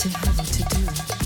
to have to do.